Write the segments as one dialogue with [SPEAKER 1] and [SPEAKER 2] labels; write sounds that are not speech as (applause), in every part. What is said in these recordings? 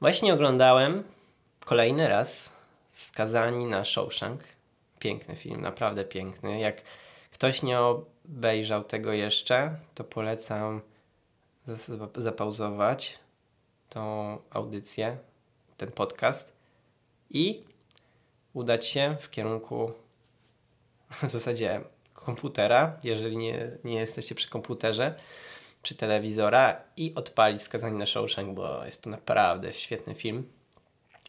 [SPEAKER 1] Właśnie oglądałem kolejny raz Skazani na Shawshank. Piękny film, naprawdę piękny. Jak ktoś nie obejrzał tego jeszcze, to polecam zapauzować tą audycję, ten podcast i udać się w kierunku w zasadzie komputera, jeżeli nie, nie jesteście przy komputerze czy telewizora i odpalić Skazani na Shawshank, bo jest to naprawdę świetny film.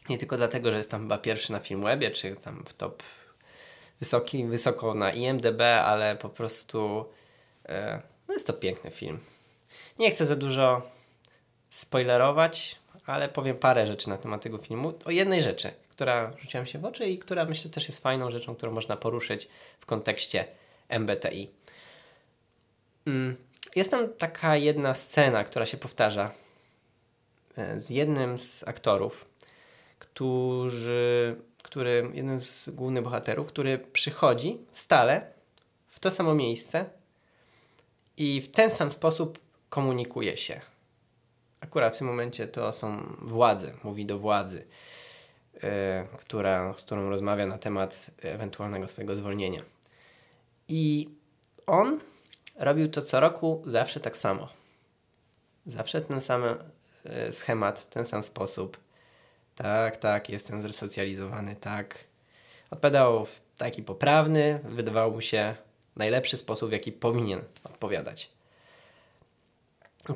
[SPEAKER 1] Nie tylko dlatego, że jest tam chyba pierwszy na Filmwebie, czy tam w top wysoki, wysoko na IMDB, ale po prostu e, no jest to piękny film. Nie chcę za dużo spoilerować, ale powiem parę rzeczy na temat tego filmu. O jednej rzeczy, która rzuciła mi się w oczy i która myślę też jest fajną rzeczą, którą można poruszyć w kontekście MBTI. Mm, jest tam taka jedna scena, która się powtarza e, z jednym z aktorów, którzy, który, jeden z głównych bohaterów, który przychodzi stale w to samo miejsce i w ten sam sposób komunikuje się. Akurat w tym momencie to są władze, mówi do władzy, yy, która, z którą rozmawia na temat ewentualnego swojego zwolnienia. I on robił to co roku zawsze tak samo. Zawsze ten sam yy, schemat, ten sam sposób. Tak, tak, jestem zresocjalizowany, tak. Odpowiadał w taki poprawny, wydawał mu się najlepszy sposób, w jaki powinien odpowiadać.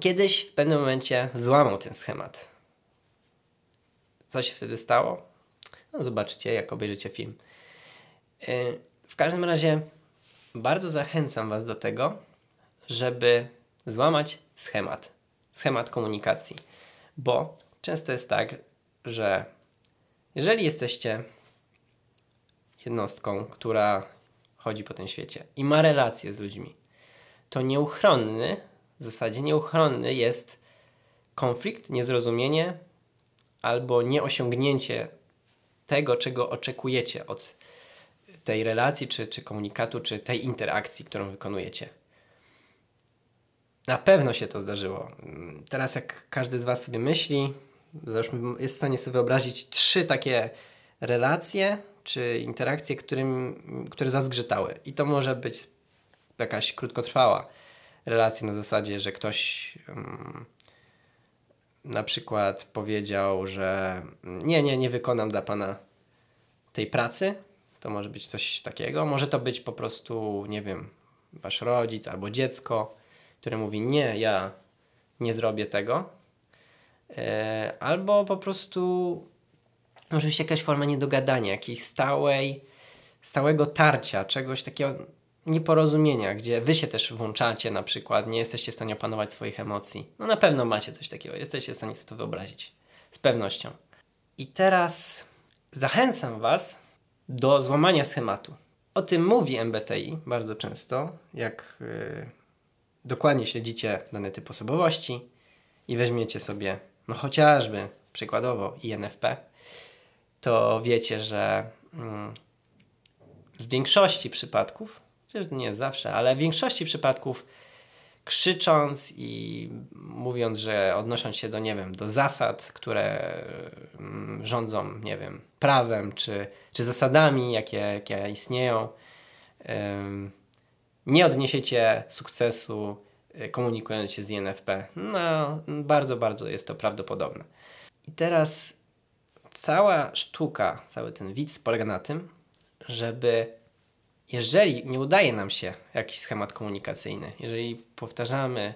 [SPEAKER 1] Kiedyś w pewnym momencie złamał ten schemat. Co się wtedy stało? No zobaczcie, jak obejrzycie film. Yy, w każdym razie bardzo zachęcam Was do tego, żeby złamać schemat, schemat komunikacji, bo często jest tak, że jeżeli jesteście jednostką, która chodzi po tym świecie i ma relacje z ludźmi, to nieuchronny, w zasadzie nieuchronny jest konflikt, niezrozumienie albo nieosiągnięcie tego, czego oczekujecie od tej relacji, czy, czy komunikatu, czy tej interakcji, którą wykonujecie. Na pewno się to zdarzyło. Teraz, jak każdy z Was sobie myśli, jest w stanie sobie wyobrazić trzy takie relacje czy interakcje, którym, które zazgrzytały. I to może być jakaś krótkotrwała relacja na zasadzie, że ktoś um, na przykład powiedział, że nie, nie, nie wykonam dla pana tej pracy. To może być coś takiego. Może to być po prostu, nie wiem, wasz rodzic albo dziecko, które mówi: Nie, ja nie zrobię tego E, albo po prostu może być jakaś forma niedogadania, jakiejś stałej, stałego tarcia, czegoś takiego nieporozumienia, gdzie wy się też włączacie na przykład, nie jesteście w stanie opanować swoich emocji. No na pewno macie coś takiego, jesteście w stanie sobie to wyobrazić. Z pewnością. I teraz zachęcam Was do złamania schematu. O tym mówi MBTI bardzo często, jak yy, dokładnie śledzicie dany typ osobowości i weźmiecie sobie no chociażby przykładowo INFP, to wiecie, że mm, w większości przypadków, chociaż nie zawsze, ale w większości przypadków krzycząc i mówiąc, że odnosząc się do, nie wiem, do zasad, które mm, rządzą, nie wiem, prawem czy, czy zasadami, jakie, jakie istnieją, nie odniesiecie sukcesu E, komunikując się z INFP. No, bardzo, bardzo jest to prawdopodobne. I teraz cała sztuka, cały ten widz polega na tym, żeby jeżeli nie udaje nam się jakiś schemat komunikacyjny, jeżeli powtarzamy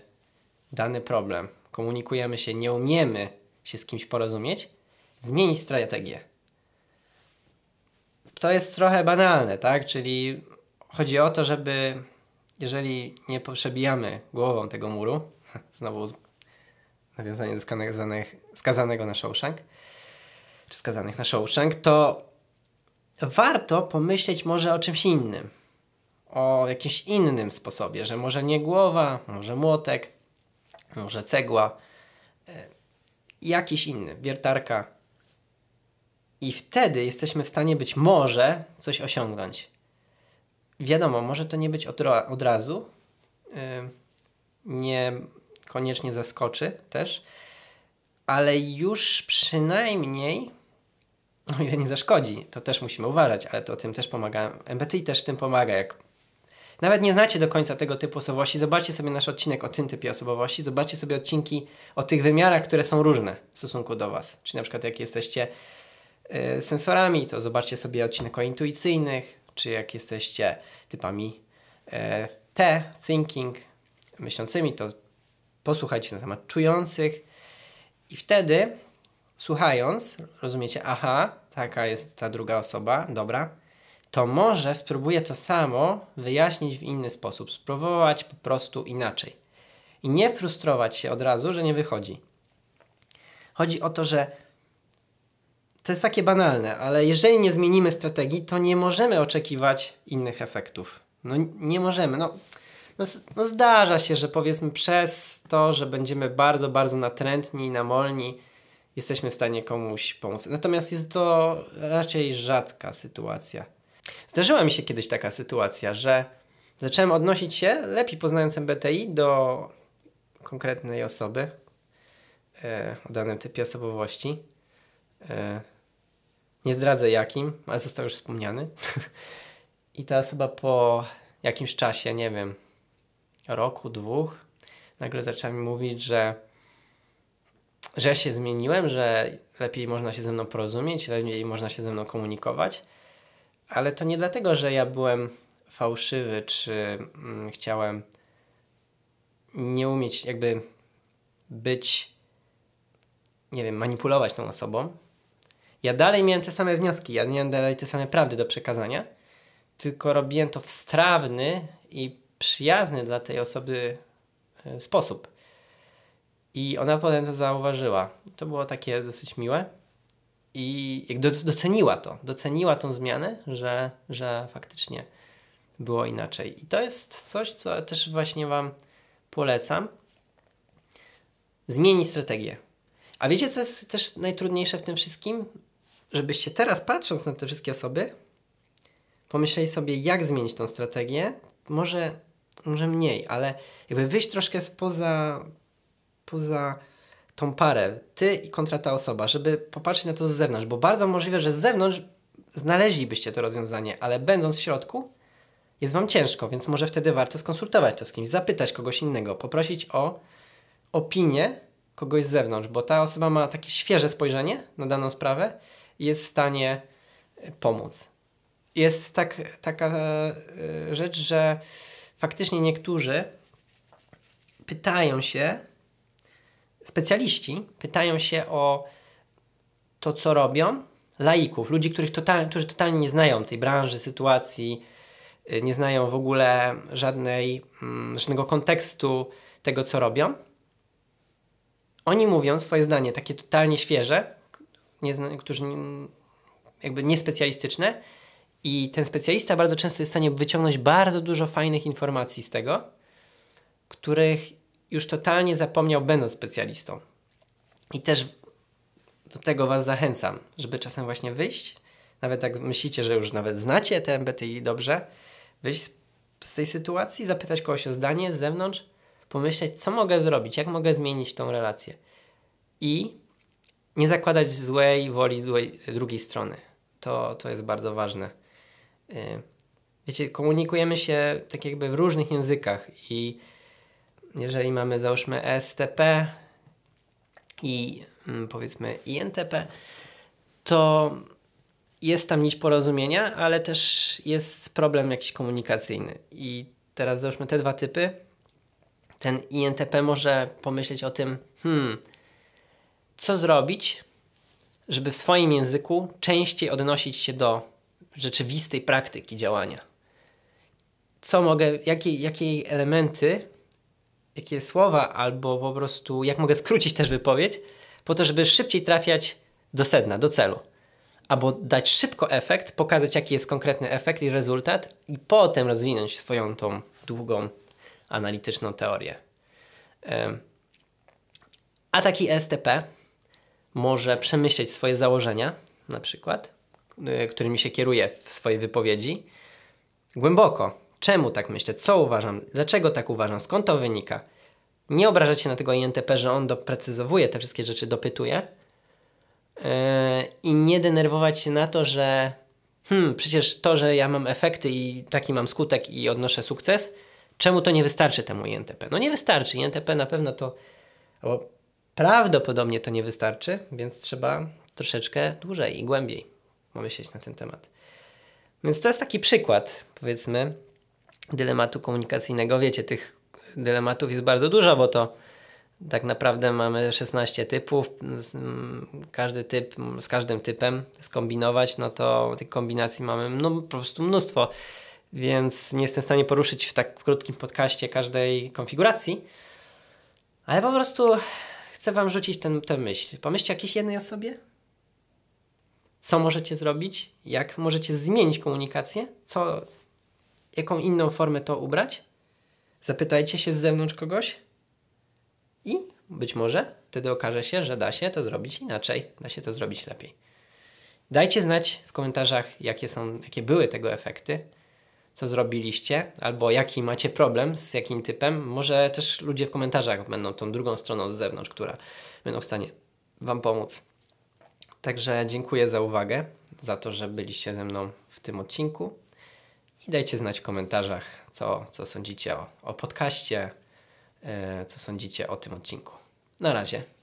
[SPEAKER 1] dany problem, komunikujemy się, nie umiemy się z kimś porozumieć, zmienić strategię. To jest trochę banalne, tak? Czyli chodzi o to, żeby jeżeli nie przebijamy głową tego muru, (laughs) znowu nawiązanie do skazanych, skazanego na Shawshank, czy skazanych na Shawshank, to warto pomyśleć może o czymś innym. O jakimś innym sposobie, że może nie głowa, może młotek, może cegła, e, jakiś inny, wiertarka. I wtedy jesteśmy w stanie być może coś osiągnąć wiadomo, może to nie być od, od razu, yy, nie koniecznie zaskoczy też, ale już przynajmniej, o ile nie zaszkodzi, to też musimy uważać, ale to o tym też pomaga. MBTI też w tym pomaga. Jak nawet nie znacie do końca tego typu osobowości, zobaczcie sobie nasz odcinek o tym typie osobowości, zobaczcie sobie odcinki o tych wymiarach, które są różne w stosunku do Was. Czyli na przykład jak jesteście y, sensorami, to zobaczcie sobie odcinek o intuicyjnych, czy jak jesteście typami y, T, thinking, myślącymi, to posłuchajcie na temat czujących i wtedy słuchając, rozumiecie, aha, taka jest ta druga osoba, dobra, to może spróbuję to samo wyjaśnić w inny sposób, spróbować po prostu inaczej. I nie frustrować się od razu, że nie wychodzi. Chodzi o to, że to jest takie banalne, ale jeżeli nie zmienimy strategii, to nie możemy oczekiwać innych efektów. No nie możemy. No, no, no zdarza się, że powiedzmy przez to, że będziemy bardzo, bardzo natrętni, namolni, jesteśmy w stanie komuś pomóc. Natomiast jest to raczej rzadka sytuacja. Zdarzyła mi się kiedyś taka sytuacja, że zacząłem odnosić się, lepiej poznając MBTI, do konkretnej osoby e, o danym typie osobowości. E, nie zdradzę jakim, ale został już wspomniany. (laughs) I ta osoba po jakimś czasie, nie wiem, roku, dwóch, nagle zaczęła mi mówić, że, że się zmieniłem, że lepiej można się ze mną porozumieć, lepiej można się ze mną komunikować. Ale to nie dlatego, że ja byłem fałszywy, czy mm, chciałem nie umieć jakby być, nie wiem, manipulować tą osobą. Ja dalej miałem te same wnioski, ja miałem dalej te same prawdy do przekazania, tylko robiłem to w strawny i przyjazny dla tej osoby e, sposób. I ona potem to zauważyła. To było takie dosyć miłe. I doceniła to, doceniła tą zmianę, że, że faktycznie było inaczej. I to jest coś, co też właśnie Wam polecam. Zmienić strategię. A wiecie, co jest też najtrudniejsze w tym wszystkim? Żebyście teraz, patrząc na te wszystkie osoby, pomyśleli sobie, jak zmienić tą strategię. Może może mniej, ale jakby wyjść troszkę spoza poza tą parę, ty i kontra ta osoba, żeby popatrzeć na to z zewnątrz, bo bardzo możliwe, że z zewnątrz znaleźlibyście to rozwiązanie, ale będąc w środku jest wam ciężko, więc może wtedy warto skonsultować to z kimś, zapytać kogoś innego, poprosić o opinię kogoś z zewnątrz, bo ta osoba ma takie świeże spojrzenie na daną sprawę jest w stanie e, pomóc. Jest tak, taka e, rzecz, że faktycznie niektórzy pytają się, specjaliści pytają się o to, co robią, laików, ludzi, których total, którzy totalnie nie znają tej branży, sytuacji, y, nie znają w ogóle żadnej, mm, żadnego kontekstu tego, co robią. Oni mówią swoje zdanie, takie totalnie świeże, nie, którzy jakby niespecjalistyczne, i ten specjalista bardzo często jest w stanie wyciągnąć bardzo dużo fajnych informacji z tego, których już totalnie zapomniał, będąc specjalistą. I też do tego Was zachęcam, żeby czasem właśnie wyjść, nawet jak myślicie, że już nawet znacie te MBTI dobrze, wyjść z, tej sytuacji, zapytać kogoś o zdanie z zewnątrz, pomyśleć, co mogę zrobić, jak mogę zmienić tą relację. I nie zakładać złej woli złej drugiej strony. To, to jest bardzo ważne. Y, wiecie, komunikujemy się tak jakby w różnych językach i jeżeli mamy załóżmy STP i mm, powiedzmy INTP, to jest tam nić porozumienia, ale też jest problem jakiś komunikacyjny. I teraz załóżmy te dwa typy. Ten INTP może pomyśleć o tym, hmm, co zrobić, żeby w swoim języku częściej odnosić się do rzeczywistej praktyki działania. Co mogę, jakie, jakie elementy, jakie słowa, albo po prostu jak mogę skrócić też wypowiedź, po to, żeby szybciej trafiać do sedna, do celu. Albo dać szybko efekt, pokazać jaki jest konkretny efekt i rezultat, i potem rozwinąć swoją tą długą, analityczną teorię. A taki STP może przemyśleć swoje założenia, na przykład, Y, którymi się kieruję w swojej wypowiedzi, głęboko. Czemu tak myślę? Co uważam? Dlaczego tak uważam? Skąd to wynika? nie obrażać się na tego INTP, że on doprecyzowuje te wszystkie rzeczy, dopytuje yy, i nie denerwować się na to, że hmm, przecież to, że ja mam efekty i taki mam skutek i odnoszę sukces, czemu to nie wystarczy temu INTP? No nie wystarczy. INTP na pewno to, prawdopodobnie to nie wystarczy, więc trzeba troszeczkę dłużej i głębiej pomyśleć na ten temat. Więc to jest taki przykład, powiedzmy, dylematu komunikacyjnego. Wiecie, tych dylematów jest bardzo dużo, bo to tak naprawdę mamy 16 typów. Każdy typ, z każdym typem skombinować, no to tych kombinacji mamy no, po prostu mnóstwo. Więc nie jestem w stanie poruszyć w tak krótkim podcaście każdej konfiguracji, ale po prostu chcę Wam rzucić ten, tę myśl. Pomyślcie jakiejś jednej osobie, co możecie zrobić, jak możecie zmienić komunikację, co, jaką inną formę to ubrać. Zapytajcie się z zewnątrz kogoś i być może wtedy okaże się, że da się to zrobić inaczej, da się to zrobić lepiej. Dajcie znać w komentarzach, jakie, są, jakie były tego efekty, co zrobiliście, albo jaki macie problem z jakim typem. Może też ludzie w komentarzach będą tą drugą stroną z zewnątrz, która będą w stanie Wam pomóc. Także dziękuję za uwagę, za to, że byliście ze mną w tym odcinku. I dajcie znać w komentarzach, co, co sądzicie o, o podcaście, yy, co sądzicie o tym odcinku. Na razie.